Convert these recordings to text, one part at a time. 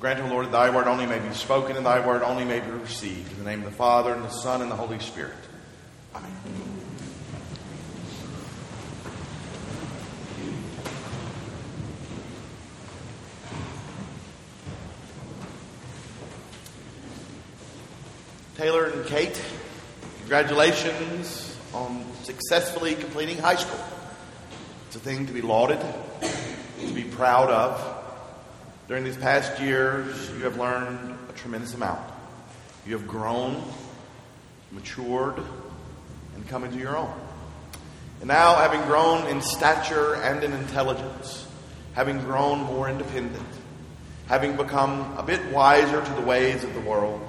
Grant, O Lord, that thy word only may be spoken and thy word only may be received. In the name of the Father, and the Son, and the Holy Spirit. Amen. Taylor and Kate, congratulations on successfully completing high school. It's a thing to be lauded, to be proud of. During these past years, you have learned a tremendous amount. You have grown, matured, and come into your own. And now, having grown in stature and in intelligence, having grown more independent, having become a bit wiser to the ways of the world,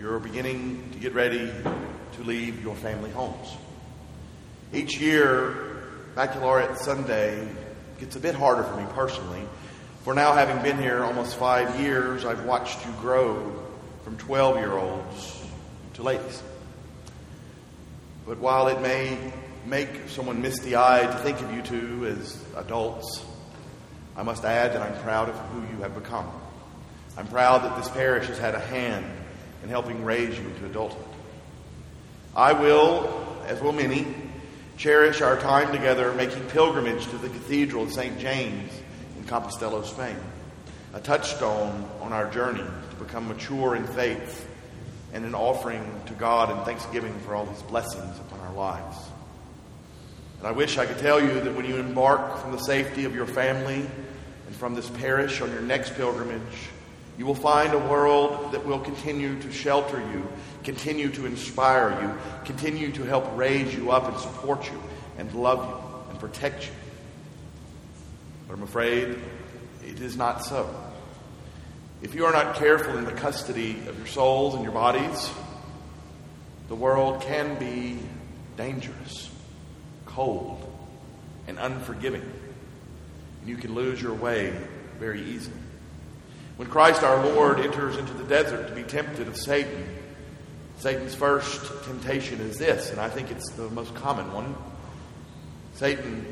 you're beginning to get ready to leave your family homes. Each year, Baccalaureate Sunday gets a bit harder for me personally. For now, having been here almost five years, I've watched you grow from 12 year olds to ladies. But while it may make someone misty eyed to think of you two as adults, I must add that I'm proud of who you have become. I'm proud that this parish has had a hand in helping raise you to adulthood. I will, as will many, cherish our time together making pilgrimage to the Cathedral of St. James in Compostela, Spain, a touchstone on our journey to become mature in faith and an offering to God and thanksgiving for all these blessings upon our lives. And I wish I could tell you that when you embark from the safety of your family and from this parish on your next pilgrimage, you will find a world that will continue to shelter you, continue to inspire you, continue to help raise you up and support you and love you and protect you. But I'm afraid it is not so. If you are not careful in the custody of your souls and your bodies, the world can be dangerous, cold, and unforgiving. And you can lose your way very easily. When Christ our Lord enters into the desert to be tempted of Satan, Satan's first temptation is this, and I think it's the most common one. Satan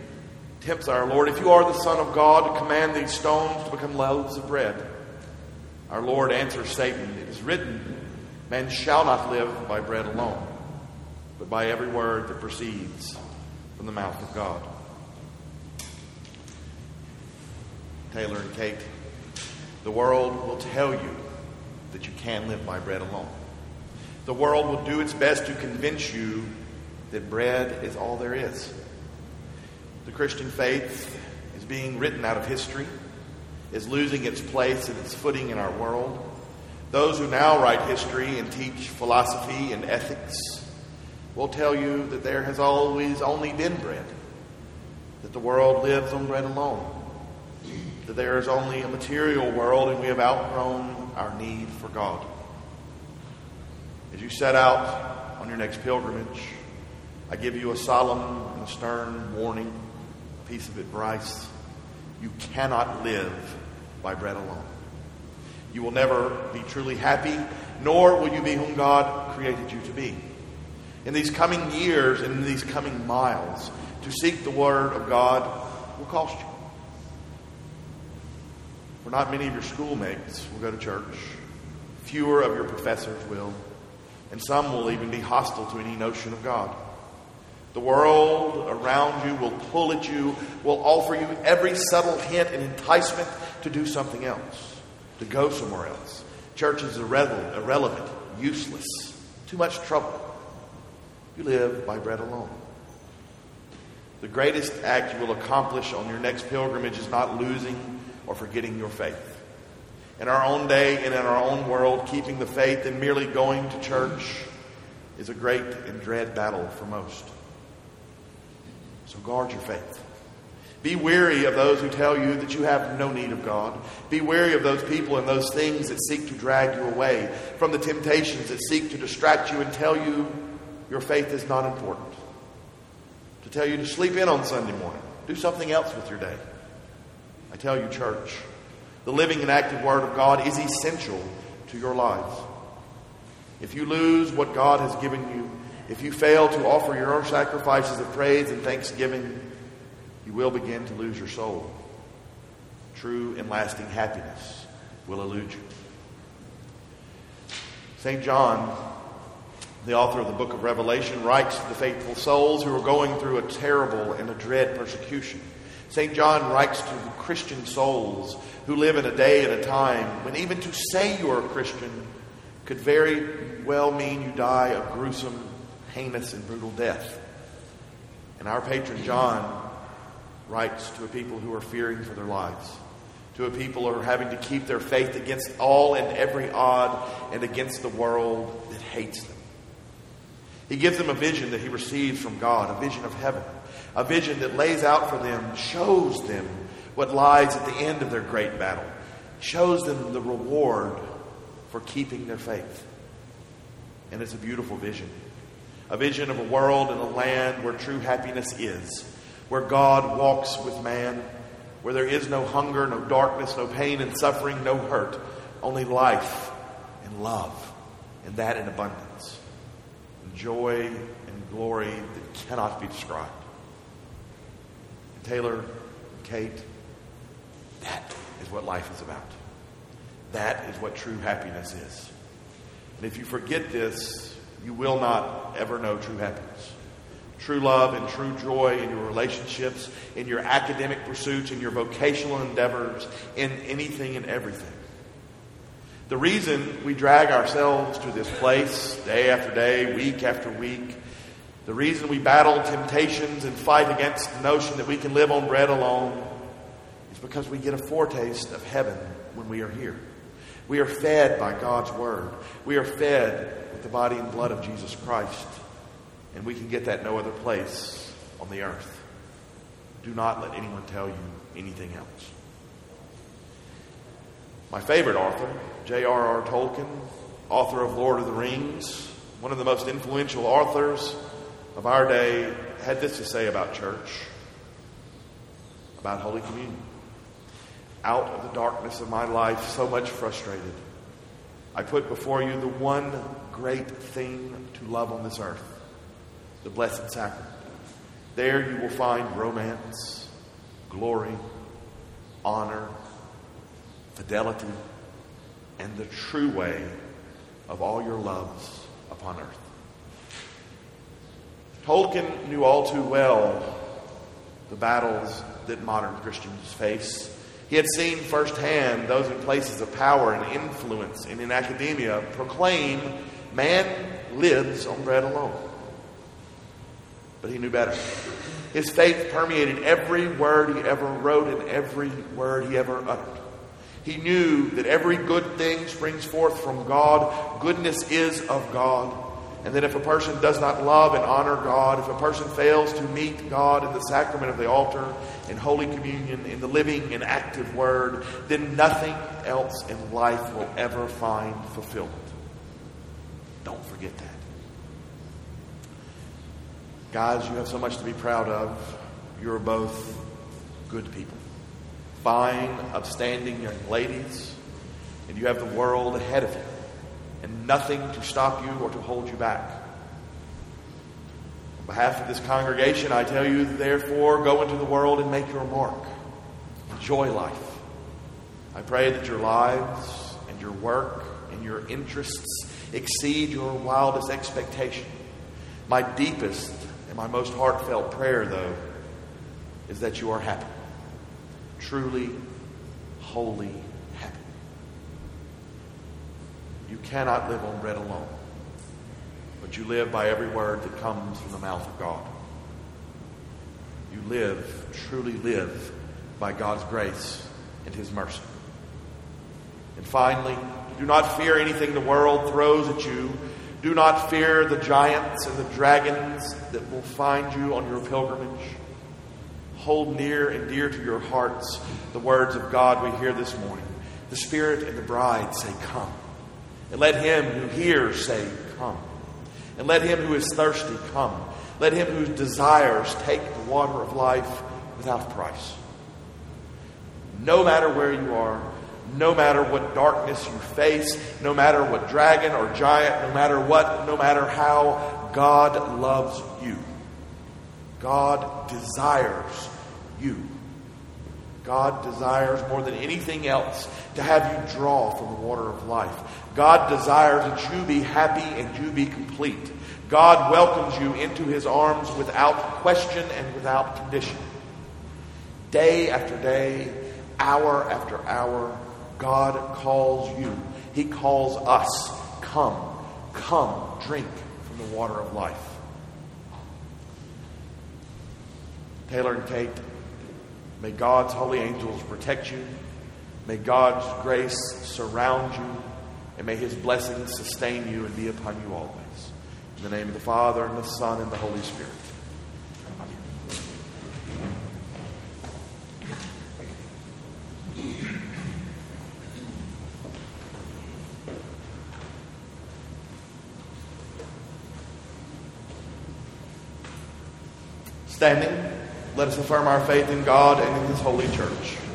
tempts our Lord, if you are the Son of God, command these stones to become loaves of bread. Our Lord answers Satan, It is written, Man shall not live by bread alone, but by every word that proceeds from the mouth of God. Taylor and Kate. The world will tell you that you can live by bread alone. The world will do its best to convince you that bread is all there is. The Christian faith is being written out of history, is losing its place and its footing in our world. Those who now write history and teach philosophy and ethics will tell you that there has always only been bread, that the world lives on bread alone that there is only a material world and we have outgrown our need for God. As you set out on your next pilgrimage, I give you a solemn and stern warning, piece of advice. You cannot live by bread alone. You will never be truly happy, nor will you be whom God created you to be. In these coming years and in these coming miles, to seek the Word of God will cost you. For not many of your schoolmates will go to church. Fewer of your professors will. And some will even be hostile to any notion of God. The world around you will pull at you, will offer you every subtle hint and enticement to do something else, to go somewhere else. Church is irrelevant, irrelevant useless, too much trouble. You live by bread alone. The greatest act you will accomplish on your next pilgrimage is not losing or forgetting your faith. In our own day and in our own world, keeping the faith and merely going to church is a great and dread battle for most. So guard your faith. Be weary of those who tell you that you have no need of God. Be wary of those people and those things that seek to drag you away from the temptations that seek to distract you and tell you your faith is not important. To tell you to sleep in on Sunday morning. Do something else with your day. I tell you, church, the living and active Word of God is essential to your lives. If you lose what God has given you, if you fail to offer your own sacrifices of praise and thanksgiving, you will begin to lose your soul. True and lasting happiness will elude you. St. John, the author of the book of Revelation, writes to the faithful souls who are going through a terrible and a dread persecution. St. John writes to the Christian souls who live in a day and a time when even to say you are a Christian could very well mean you die a gruesome, heinous, and brutal death. And our patron John writes to a people who are fearing for their lives, to a people who are having to keep their faith against all and every odd and against the world that hates them. He gives them a vision that he receives from God, a vision of heaven, a vision that lays out for them, shows them what lies at the end of their great battle, shows them the reward for keeping their faith. And it's a beautiful vision. A vision of a world and a land where true happiness is, where God walks with man, where there is no hunger, no darkness, no pain and suffering, no hurt, only life and love, and that in abundance, and joy and glory that cannot be described. Taylor, Kate, that is what life is about. That is what true happiness is. And if you forget this, you will not ever know true happiness. True love and true joy in your relationships, in your academic pursuits, in your vocational endeavors, in anything and everything. The reason we drag ourselves to this place day after day, week after week, the reason we battle temptations and fight against the notion that we can live on bread alone is because we get a foretaste of heaven when we are here. We are fed by God's Word. We are fed with the body and blood of Jesus Christ. And we can get that no other place on the earth. Do not let anyone tell you anything else. My favorite author, J.R.R. Tolkien, author of Lord of the Rings, one of the most influential authors of our day, had this to say about church, about Holy Communion out of the darkness of my life, so much frustrated. I put before you the one great thing to love on this earth the Blessed Sacrament. There you will find romance, glory, honor, fidelity, and the true way of all your loves upon earth. Tolkien knew all too well the battles that modern Christians face he had seen firsthand those in places of power and influence and in academia proclaim man lives on bread alone. But he knew better. His faith permeated every word he ever wrote and every word he ever uttered. He knew that every good thing springs forth from God. Goodness is of God. And that if a person does not love and honor God, if a person fails to meet God in the sacrament of the altar, in Holy Communion, in the living and active Word, then nothing else in life will ever find fulfillment. Don't forget that. Guys, you have so much to be proud of. You're both good people, fine, upstanding young ladies, and you have the world ahead of you and nothing to stop you or to hold you back. On behalf of this congregation, I tell you, therefore, go into the world and make your mark. Enjoy life. I pray that your lives and your work and your interests exceed your wildest expectation. My deepest and my most heartfelt prayer, though, is that you are happy. Truly, wholly you cannot live on bread alone, but you live by every word that comes from the mouth of God. You live, truly live, by God's grace and His mercy. And finally, do not fear anything the world throws at you. Do not fear the giants and the dragons that will find you on your pilgrimage. Hold near and dear to your hearts the words of God we hear this morning. The Spirit and the bride say, Come. And let him who hears say, Come. And let him who is thirsty come. Let him who desires take the water of life without price. No matter where you are, no matter what darkness you face, no matter what dragon or giant, no matter what, no matter how, God loves you. God desires you. God desires more than anything else to have you draw from the water of life. God desires that you be happy and you be complete. God welcomes you into his arms without question and without condition. Day after day, hour after hour, God calls you. He calls us. Come, come, drink from the water of life. Taylor and Kate, may God's holy angels protect you. May God's grace surround you. And may his blessings sustain you and be upon you always. In the name of the Father, and the Son, and the Holy Spirit. Standing, let us affirm our faith in God and in His holy church.